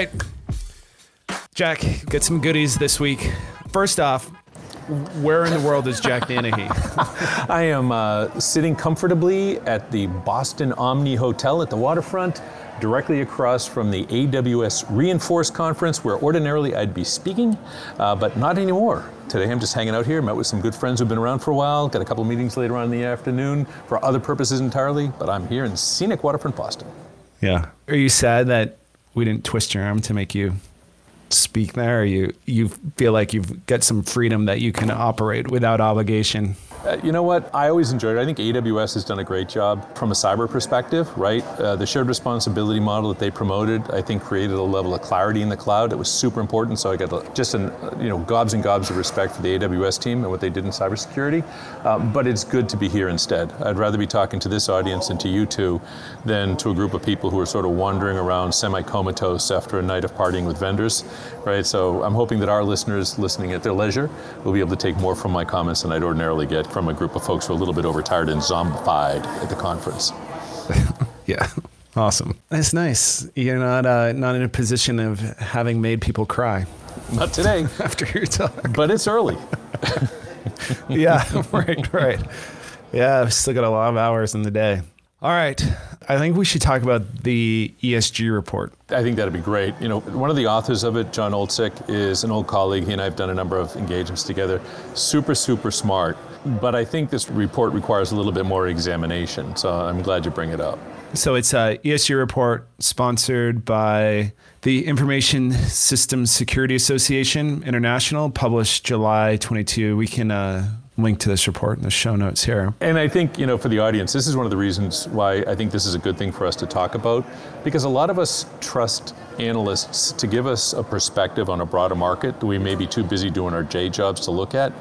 right. Jack, get some goodies this week. First off, where in the world is Jack Danahy? I am uh, sitting comfortably at the Boston Omni Hotel at the waterfront, directly across from the AWS Reinforce conference, where ordinarily I'd be speaking, uh, but not anymore. Today I'm just hanging out here, met with some good friends who've been around for a while, got a couple meetings later on in the afternoon for other purposes entirely, but I'm here in scenic waterfront Boston. Yeah. Are you sad that we didn't twist your arm to make you speak there? You you feel like you've got some freedom that you can operate without obligation? Uh, you know what? I always enjoyed it. I think AWS has done a great job from a cyber perspective, right? Uh, the shared responsibility model that they promoted, I think, created a level of clarity in the cloud that was super important. So I got just an, you know gobs and gobs of respect for the AWS team and what they did in cybersecurity. Uh, but it's good to be here instead. I'd rather be talking to this audience and to you two than to a group of people who are sort of wandering around semi-comatose after a night of partying with vendors, right? So I'm hoping that our listeners listening at their leisure will be able to take more from my comments than I'd ordinarily get from a group of folks who are a little bit overtired and zombified at the conference. yeah. Awesome. That's nice. You're not uh, not in a position of having made people cry. Not today. after your talk. But it's early. yeah, right, right. Yeah, I've still got a lot of hours in the day. All right. I think we should talk about the ESG report. I think that'd be great. You know, one of the authors of it, Jon Oltsik, is an old colleague. He and I have done a number of engagements together. Super, super smart. But I think this report requires a little bit more examination. So I'm glad you bring it up. So it's a ESG report sponsored by the Information Systems Security Association International, published July 22. We can uh, link to this report in the show notes here. And I think, you know, for the audience, this is one of the reasons why I think this is a good thing for us to talk about, because a lot of us trust analysts to give us a perspective on a broader market that we may be too busy doing our J jobs to look at.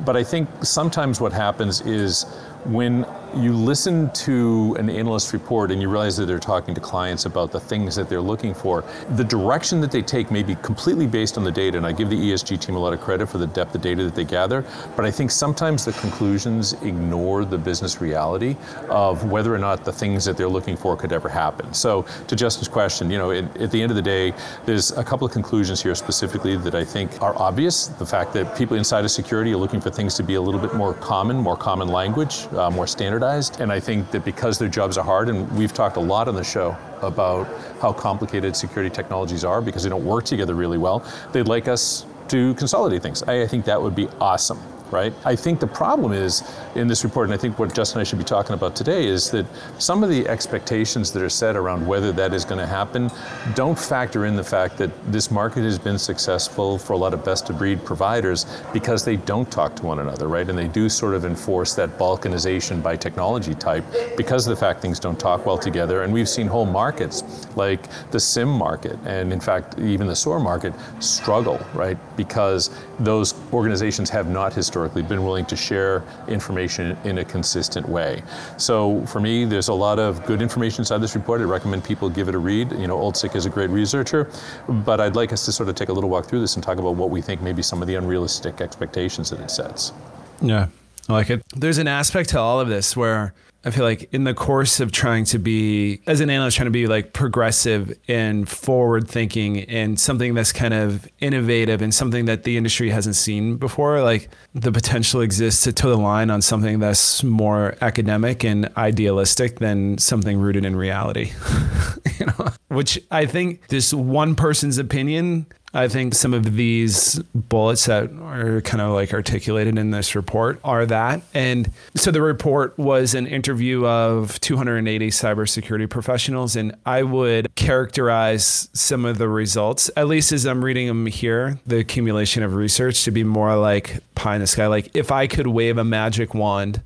But I think sometimes what happens is when you listen to an analyst report and you realize that they're talking to clients about the things that they're looking for, the direction that they take may be completely based on the data. And I give the ESG team a lot of credit for the depth of data that they gather. But I think sometimes the conclusions ignore the business reality of whether or not the things that they're looking for could ever happen. So, to Justin's question, you know, at the end of the day, there's a couple of conclusions here specifically that I think are obvious. The fact that people inside of security are looking for things to be a little bit more common, more common language, uh, more standardized. And I think that because their jobs are hard, and we've talked a lot on the show about how complicated security technologies are because they don't work together really well, they'd like us to consolidate things. I, I think that would be awesome right? I think the problem is in this report, and I think what Justin and I should be talking about today is that some of the expectations that are set around whether that is going to happen don't factor in the fact that this market has been successful for a lot of best of breed providers because they don't talk to one another, right? And they do sort of enforce that balkanization by technology type because of the fact things don't talk well together. And we've seen whole markets like the SIEM market and in fact even the SOAR market struggle, right? Because those organizations have not historically historically been willing to share information in a consistent way. So for me, there's a lot of good information inside this report. I recommend people give it a read. You know, Oltsik is a great researcher, but I'd like us to sort of take a little walk through this and talk about what we think maybe some of the unrealistic expectations that it sets. Yeah, I like it. There's an aspect to all of this where I feel like in the course of trying to be, as an analyst, trying to be like progressive and forward thinking and something that's kind of innovative and something that the industry hasn't seen before, like the potential exists to toe the line on something that's more academic and idealistic than something rooted in reality. you know, which I think this one person's opinion I think some of these bullets that are kind of like articulated in this report are that. And so the report was an interview of 280 cybersecurity professionals, and I would characterize some of the results, at least as I'm reading them here, the accumulation of research to be more like pie in the sky. Like if I could wave a magic wand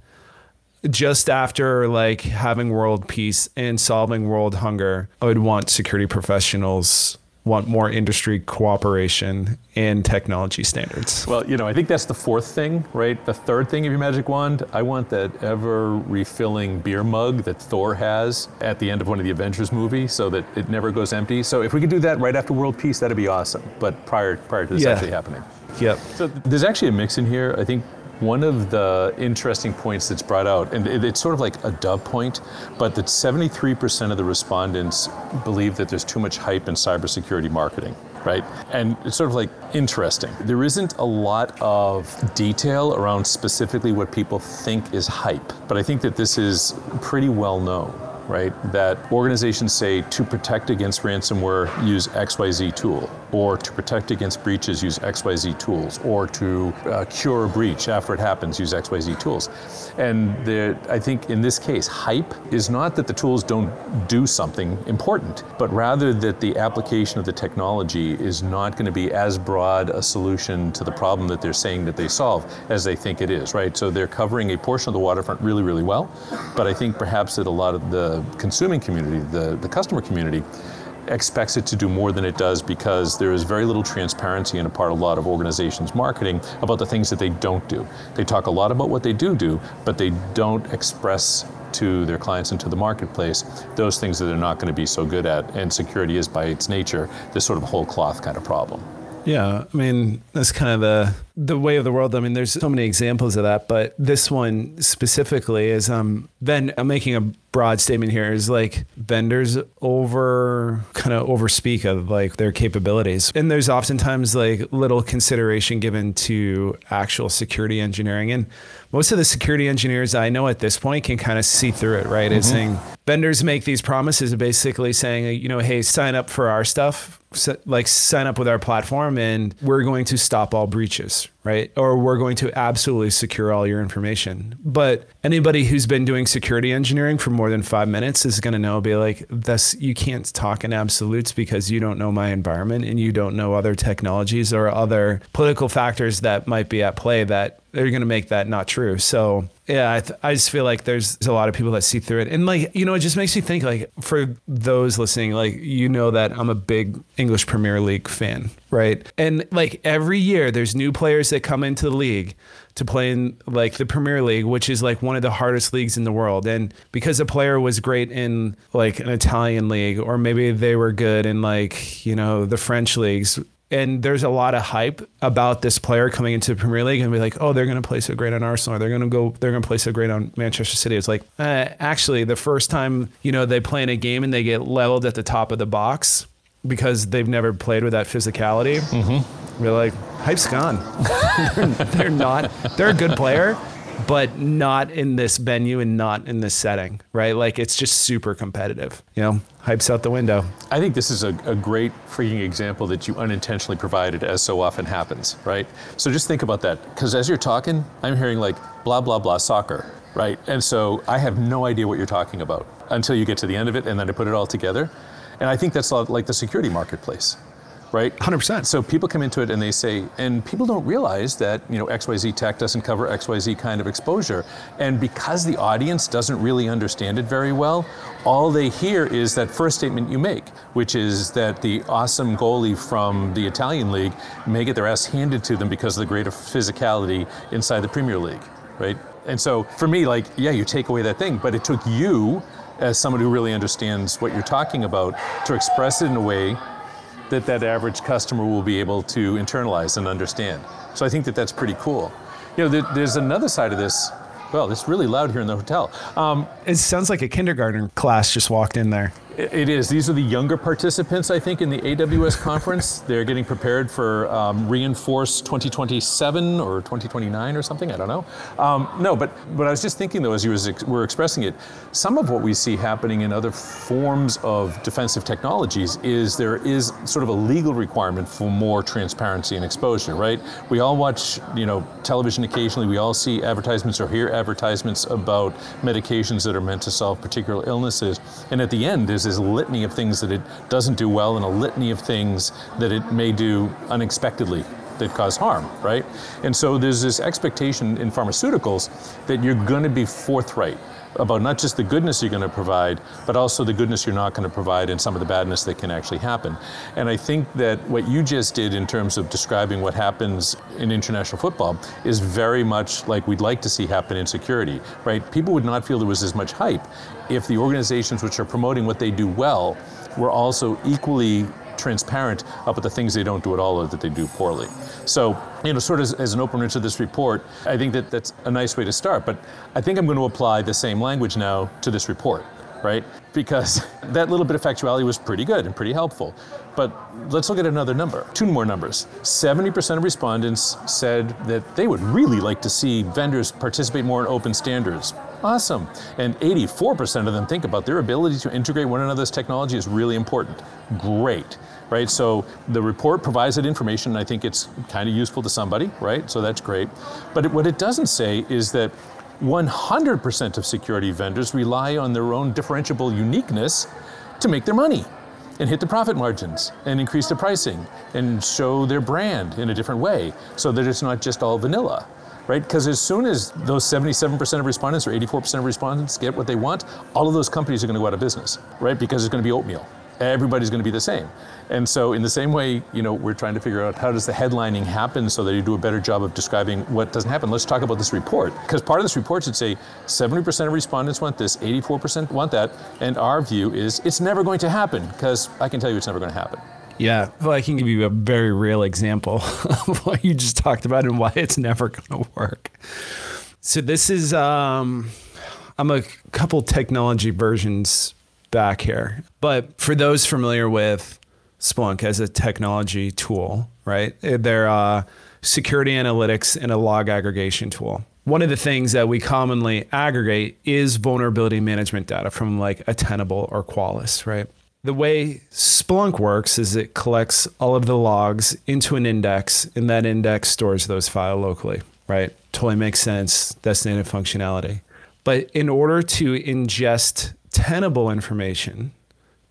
just after like having world peace and solving world hunger, I would want security professionals want more industry cooperation and technology standards. Well, you know, I think that's the fourth thing, right? The third thing of your magic wand, I want that ever refilling beer mug that Thor has at the end of one of the Avengers movies so that it never goes empty. So if we could do that right after world peace, that'd be awesome. But prior prior to this yeah. actually happening. Yep. So there's actually a mix in here. I think one of the interesting points that's brought out, and it's sort of like a dove point, but that 73% of the respondents believe that there's too much hype in cybersecurity marketing right? And it's sort of like interesting. There isn't a lot of detail around specifically what people think is hype, but I think that this is pretty well known right? That organizations say to protect against ransomware, use XYZ tool, or to protect against breaches, use XYZ tools, or to uh, cure a breach after it happens, use XYZ tools. And the, I think in this case, hype is not that the tools don't do something important, but rather that the application of the technology is not going to be as broad a solution to the problem that they're saying that they solve as they think it is, right? So they're covering a portion of the waterfront really, really well, but I think perhaps that a lot of the consuming community, the, the customer community, expects it to do more than it does because there is very little transparency in a part a lot of organizations' marketing about the things that they don't do. They talk a lot about what they do do, but they don't express to their clients and to the marketplace those things that they're not going to be so good at. And security is, by its nature, this sort of whole cloth kind of problem. Yeah, I mean that's kind of the the way of the world. I mean, there's so many examples of that, but this one specifically is um then I'm making a broad statement here is like vendors over kind of overspeak of like their capabilities, and there's oftentimes like little consideration given to actual security engineering, and most of the security engineers I know at this point can kind of see through it, right? Mm-hmm. It's saying vendors make these promises, basically saying, you know, hey, sign up for our stuff like sign up with our platform and we're going to stop all breaches, right? Or we're going to absolutely secure all your information. But anybody who's been doing security engineering for more than five minutes is going to know, be like, this, you can't talk in absolutes because you don't know my environment and you don't know other technologies or other political factors that might be at play that they're going to make that not true. So yeah, I, th- I just feel like there's, there's a lot of people that see through it, and like you know, it just makes me think like for those listening, like you know that I'm a big English Premier League fan, right? And like every year, there's new players that come into the league to play in like the Premier League, which is like one of the hardest leagues in the world. And because a player was great in like an Italian league, or maybe they were good in like you know the French leagues, and there's a lot of hype about this player coming into the Premier League and be like, oh, they're going to play so great on Arsenal, or they're going to go, they're going to play so great on Manchester City. It's like, uh, actually, the first time you know they play in a game and they get leveled at the top of the box because they've never played with that physicality. Mm-hmm. We're like, hype's gone. they're, they're not. They're a good player but not in this venue and not in this setting, right? Like it's just super competitive. You know, hype's out the window. I think this is a, a great freaking example that you unintentionally provided, as so often happens, right? So just think about that, because as you're talking, I'm hearing like blah blah blah soccer, right? And so I have no idea what you're talking about until you get to the end of it, and then I put it all together. And I think that's like the security marketplace right? 100%. So people come into it and they say, and people don't realize that, you know, XYZ tech doesn't cover XYZ kind of exposure. And because the audience doesn't really understand it very well, all they hear is that first statement you make, which is that the awesome goalie from the Italian league may get their ass handed to them because of the greater physicality inside the Premier League, right? And so for me, like, yeah, you take away that thing, but it took you as someone who really understands what you're talking about to express it in a way that that average customer will be able to internalize and understand. So I think that that's pretty cool. You know, there, there's another side of this. Well, it's really loud here in the hotel. Um, it sounds like a kindergarten class just walked in there. It is. These are the younger participants, I think, in the AWS conference. They're getting prepared for um, Reinforce 2027 or 2029 or something. I don't know. Um, no, but but I was just thinking though, as you was, were expressing it, some of what we see happening in other forms of defensive technologies is there is sort of a legal requirement for more transparency and exposure. Right? We all watch, you know, television occasionally. We all see advertisements or hear advertisements about medications that are meant to solve particular illnesses, and at the end, there's this litany of things that it doesn't do well and a litany of things that it may do unexpectedly that cause harm, right? And so there's this expectation in pharmaceuticals that you're going to be forthright about not just the goodness you're going to provide, but also the goodness you're not going to provide and some of the badness that can actually happen. And I think that what you just did in terms of describing what happens in international football is very much like we'd like to see happen in security, right? People would not feel there was as much hype if the organizations which are promoting what they do well were also equally transparent about the things they don't do at all or that they do poorly. So, you know, sort of as, as an opener to this report, I think that that's a nice way to start. But I think I'm going to apply the same language now to this report right? Because that little bit of factuality was pretty good and pretty helpful. But let's look at another number, two more numbers. 70% of respondents said that they would really like to see vendors participate more in open standards. Awesome. And 84% of them think about their ability to integrate one another's technology is really important. Great. Right, so the report provides that information, and I think it's kind of useful to somebody, right? So that's great. But what it doesn't say is that 100% of security vendors rely on their own differentiable uniqueness to make their money and hit the profit margins and increase the pricing and show their brand in a different way so that it's not just all vanilla right? Because as soon as those 77% of respondents or 84% of respondents get what they want, all of those companies are going to go out of business, right? Because it's going to be oatmeal everybody's going to be the same. And so in the same way, you know, we're trying to figure out how does the headlining happen so that you do a better job of describing what doesn't happen. Let's talk about this report. Because part of this report should say 70% of respondents want this, 84% want that, and our view is it's never going to happen because I can tell you it's never going to happen. Yeah, well, I can give you a very real example of what you just talked about and why it's never going to work. So this is um, I'm a couple technology versions back here. But for those familiar with Splunk as a technology tool, right? They're a security analytics and a log aggregation tool. One of the things that we commonly aggregate is vulnerability management data from like a Tenable or Qualys, right? The way Splunk works is it collects all of the logs into an index, and that index stores those files locally, right? Totally makes sense. That's native functionality. But in order to ingest Tenable information,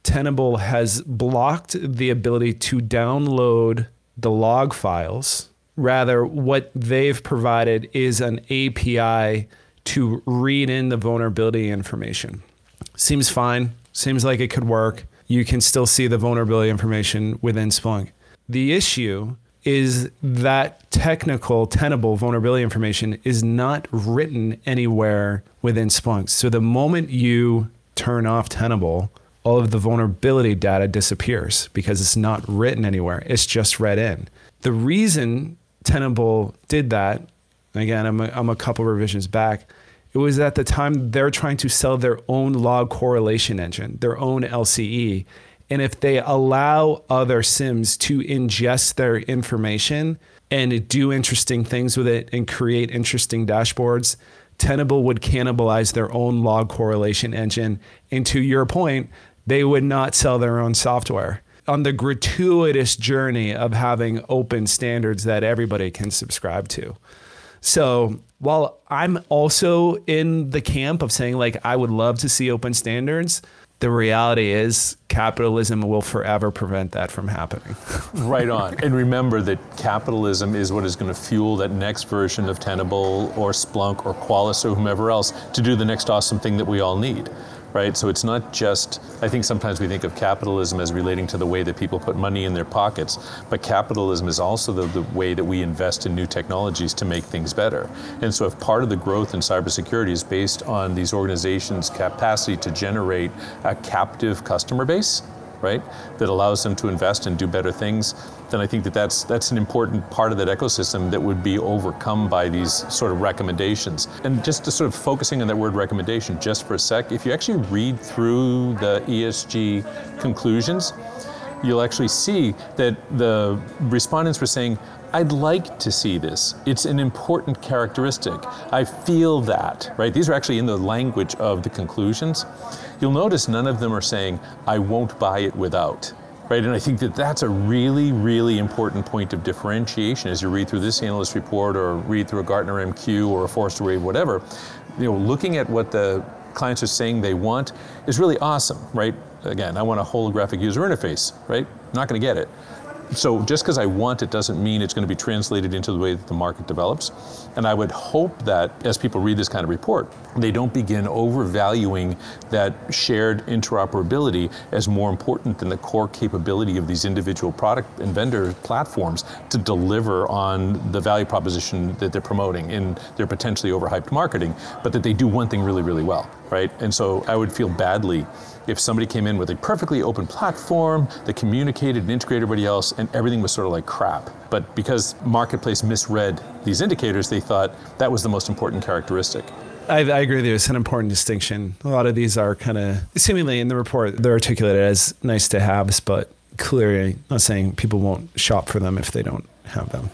Tenable has blocked the ability to download the log files. Rather, what they've provided is an API to read in the vulnerability information. Seems fine, seems like it could work. You can still see the vulnerability information within Splunk. The issue is that technical tenable vulnerability information is not written anywhere within Splunk. So the moment you turn off Tenable, all of the vulnerability data disappears because it's not written anywhere. It's just read in. The reason Tenable did that, again, I'm a, I'm a couple revisions back, it was at the time they're trying to sell their own log correlation engine, their own LCE. And if they allow other SIEMs to ingest their information and do interesting things with it and create interesting dashboards, Tenable would cannibalize their own log correlation engine. And to your point, they would not sell their own software on the gratuitous journey of having open standards that everybody can subscribe to. So while I'm also in the camp of saying, like, I would love to see open standards, the reality is capitalism will forever prevent that from happening. right on. And remember that capitalism is what is going to fuel that next version of Tenable or Splunk or Qualys or whomever else to do the next awesome thing that we all need right? So it's not just, I think sometimes we think of capitalism as relating to the way that people put money in their pockets, but capitalism is also the, the way that we invest in new technologies to make things better. And so if part of the growth in cybersecurity is based on these organizations' capacity to generate a captive customer base, right, that allows them to invest and do better things, then I think that that's, that's an important part of that ecosystem that would be overcome by these sort of recommendations. And just to sort of focusing on that word recommendation just for a sec, if you actually read through the ESG conclusions, you'll actually see that the respondents were saying, I'd like to see this. It's an important characteristic. I feel that, right? These are actually in the language of the conclusions. You'll notice none of them are saying, I won't buy it without. Right, and I think that that's a really, really important point of differentiation as you read through this analyst report or read through a Gartner MQ or a Forrester Wave, whatever. You know, looking at what the clients are saying they want is really awesome, right? Again, I want a holographic user interface, right? Not going to get it so just because I want it doesn't mean it's going to be translated into the way that the market develops. And I would hope that as people read this kind of report, they don't begin overvaluing that shared interoperability as more important than the core capability of these individual product and vendor platforms to deliver on the value proposition that they're promoting in their potentially overhyped marketing, but that they do one thing really, really well, right? And so I would feel badly if somebody came in with a perfectly open platform that communicated and integrated everybody else, and everything was sort of like crap. But because marketplace misread these indicators, they thought that was the most important characteristic. I, I, agree with you. It's an important distinction. A lot of these are kind of seemingly in the report they're articulated as nice to haves, but clearly not saying people won't shop for them if they don't have them.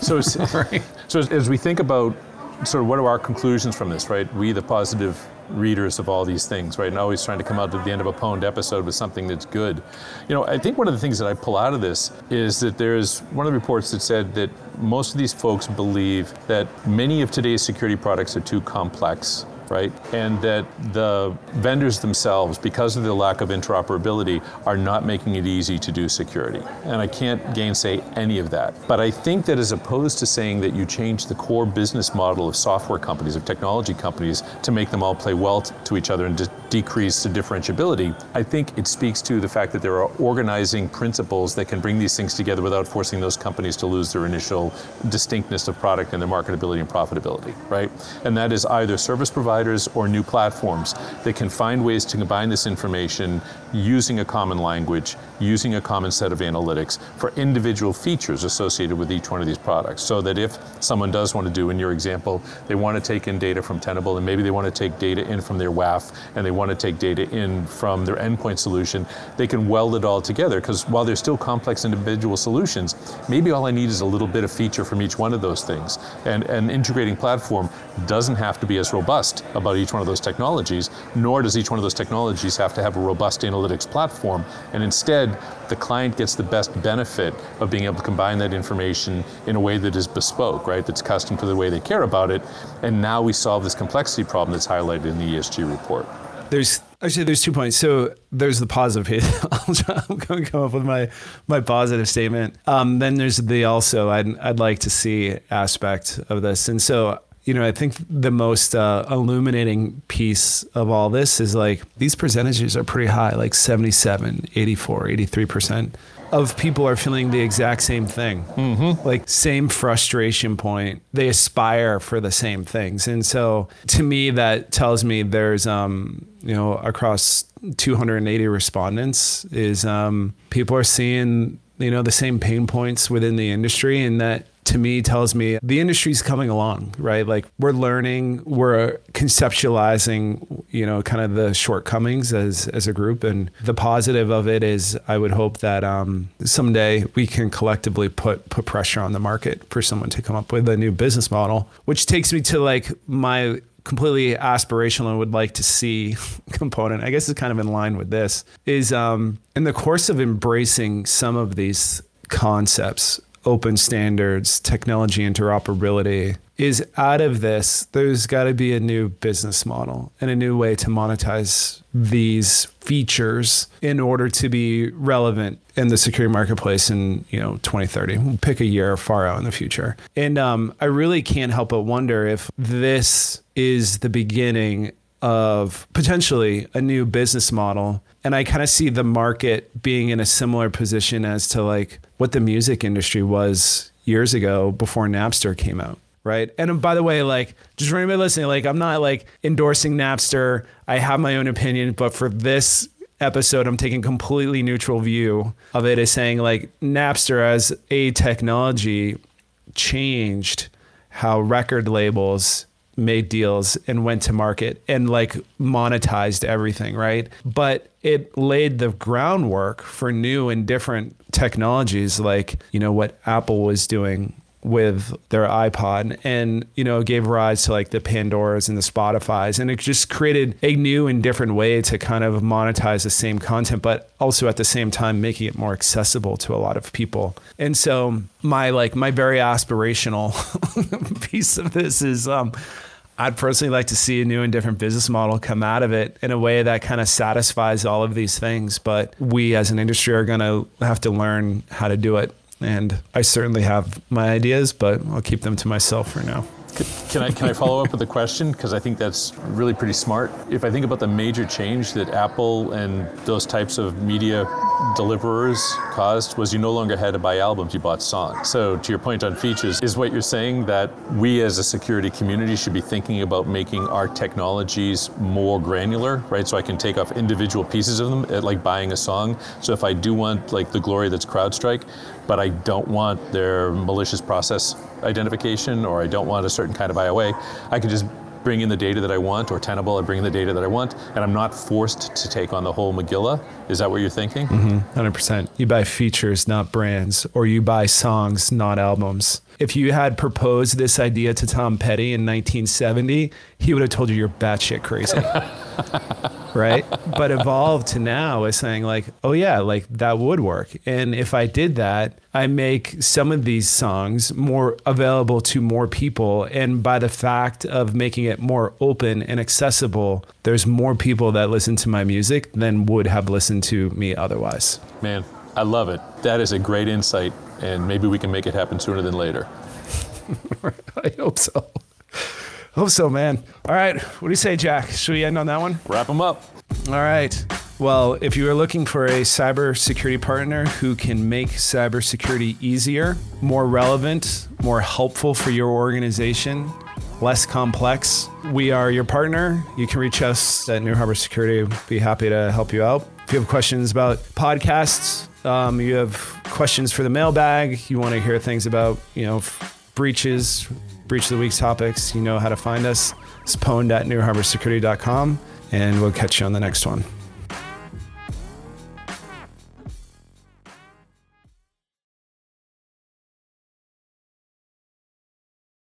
So, right. so as, as we think about sort of what are our conclusions from this, right? We, the positive readers of all these things, right? And always trying to come out at the end of a pwned episode with something that's good. You know, I think one of the things that I pull out of this is that there's one of the reports that said that most of these folks believe that many of today's security products are too complex right? And that the vendors themselves, because of the lack of interoperability, are not making it easy to do security. And I can't gainsay any of that. But I think that as opposed to saying that you change the core business model of software companies, of technology companies, to make them all play well to each other and de- decrease the differentiability, I think it speaks to the fact that there are organizing principles that can bring these things together without forcing those companies to lose their initial distinctness of product and their marketability and profitability, right? And that is either service providers providers or new platforms that can find ways to combine this information using a common language, using a common set of analytics for individual features associated with each one of these products. So that if someone does want to do, in your example, they want to take in data from Tenable and maybe they want to take data in from their WAF and they want to take data in from their endpoint solution, they can weld it all together because while they're still complex individual solutions, maybe all I need is a little bit of feature from each one of those things. And an integrating platform doesn't have to be as robust about each one of those technologies, nor does each one of those technologies have to have a robust analytics platform. And instead, the client gets the best benefit of being able to combine that information in a way that is bespoke, right? That's custom to the way they care about it. And now we solve this complexity problem that's highlighted in the ESG report. There's actually there's two points. So there's the positive. I'm going to come up with my my positive statement. Um, then there's the also I'd I'd like to see aspect of this. And so you know, I think the most uh, illuminating piece of all this is like these percentages are pretty high, like 77, 84, 83% of people are feeling the exact same thing. Mm-hmm. Like, same frustration point. They aspire for the same things. And so to me, that tells me there's, um, you know, across 280 respondents, is um, people are seeing, you know, the same pain points within the industry and that to me tells me the industry's coming along, right? Like we're learning, we're conceptualizing, you know, kind of the shortcomings as as a group, and the positive of it is, I would hope that um, someday we can collectively put put pressure on the market for someone to come up with a new business model, which takes me to like my completely aspirational and would like to see component i guess is kind of in line with this is um, in the course of embracing some of these concepts open standards, technology interoperability is out of this, there's got to be a new business model and a new way to monetize these features in order to be relevant in the security marketplace in you know 2030 we'll pick a year far out in the future. And um, i really can't help but wonder if this is the beginning of potentially a new business model. And I kind of see the market being in a similar position as to like what the music industry was years ago before Napster came out. Right. And um, by the way, like, just for anybody listening, like, I'm not like endorsing Napster. I have my own opinion, but for this episode, I'm taking completely neutral view of it as saying like Napster as a technology changed how record labels made deals and went to market and like monetized everything, right? But it laid the groundwork for new and different technologies like, you know, what Apple was doing with their iPod and you know gave rise to like the Pandoras and the Spotify's and it just created a new and different way to kind of monetize the same content but also at the same time making it more accessible to a lot of people. And so my like my very aspirational piece of this is um I'd personally like to see a new and different business model come out of it in a way that kind of satisfies all of these things. But we as an industry are going to have to learn how to do it. And I certainly have my ideas, but I'll keep them to myself for now. Can I, can I follow up with a question? Because I think that's really pretty smart. If I think about the major change that Apple and those types of media deliverers caused was you no longer had to buy albums, you bought songs. So, to your point on features, is what you're saying that we as a security community should be thinking about making our technologies more granular, right? So I can take off individual pieces of them, eh, like buying a song. So if I do want like the glory that's CrowdStrike, but I don't want their malicious process identification or I don't want a certain kind of IOA, I can just bring in the data that I want, or Tenable, I bring in the data that I want, and I'm not forced to take on the whole Megillah. Is that what you're thinking? Mm-hmm. 100%. You buy features, not brands, or you buy songs, not albums. If you had proposed this idea to Tom Petty in 1970, he would have told you you're batshit crazy. right? But evolved to now is saying like, oh yeah, like that would work. And if I did that, I make some of these songs more available to more people. And by the fact of making it more open and accessible, there's more people that listen to my music than would have listened to me otherwise. Man, I love it. That is a great insight. And maybe we can make it happen sooner than later. I hope so. Hope so, man. All right. What do you say, Jack? Should we end on that one? Wrap them up. All right. Well, if you are looking for a cybersecurity partner who can make cybersecurity easier, more relevant, more helpful for your organization, less complex, we are your partner. You can reach us at NuHarbor Security. We'd be happy to help you out. If you have questions about podcasts, um, you have questions for the mailbag, you want to hear things about, you know, breaches, breach of the week's topics, you know how to find us. It's pwned at nuharborsecurity.com, and we'll catch you on the next one.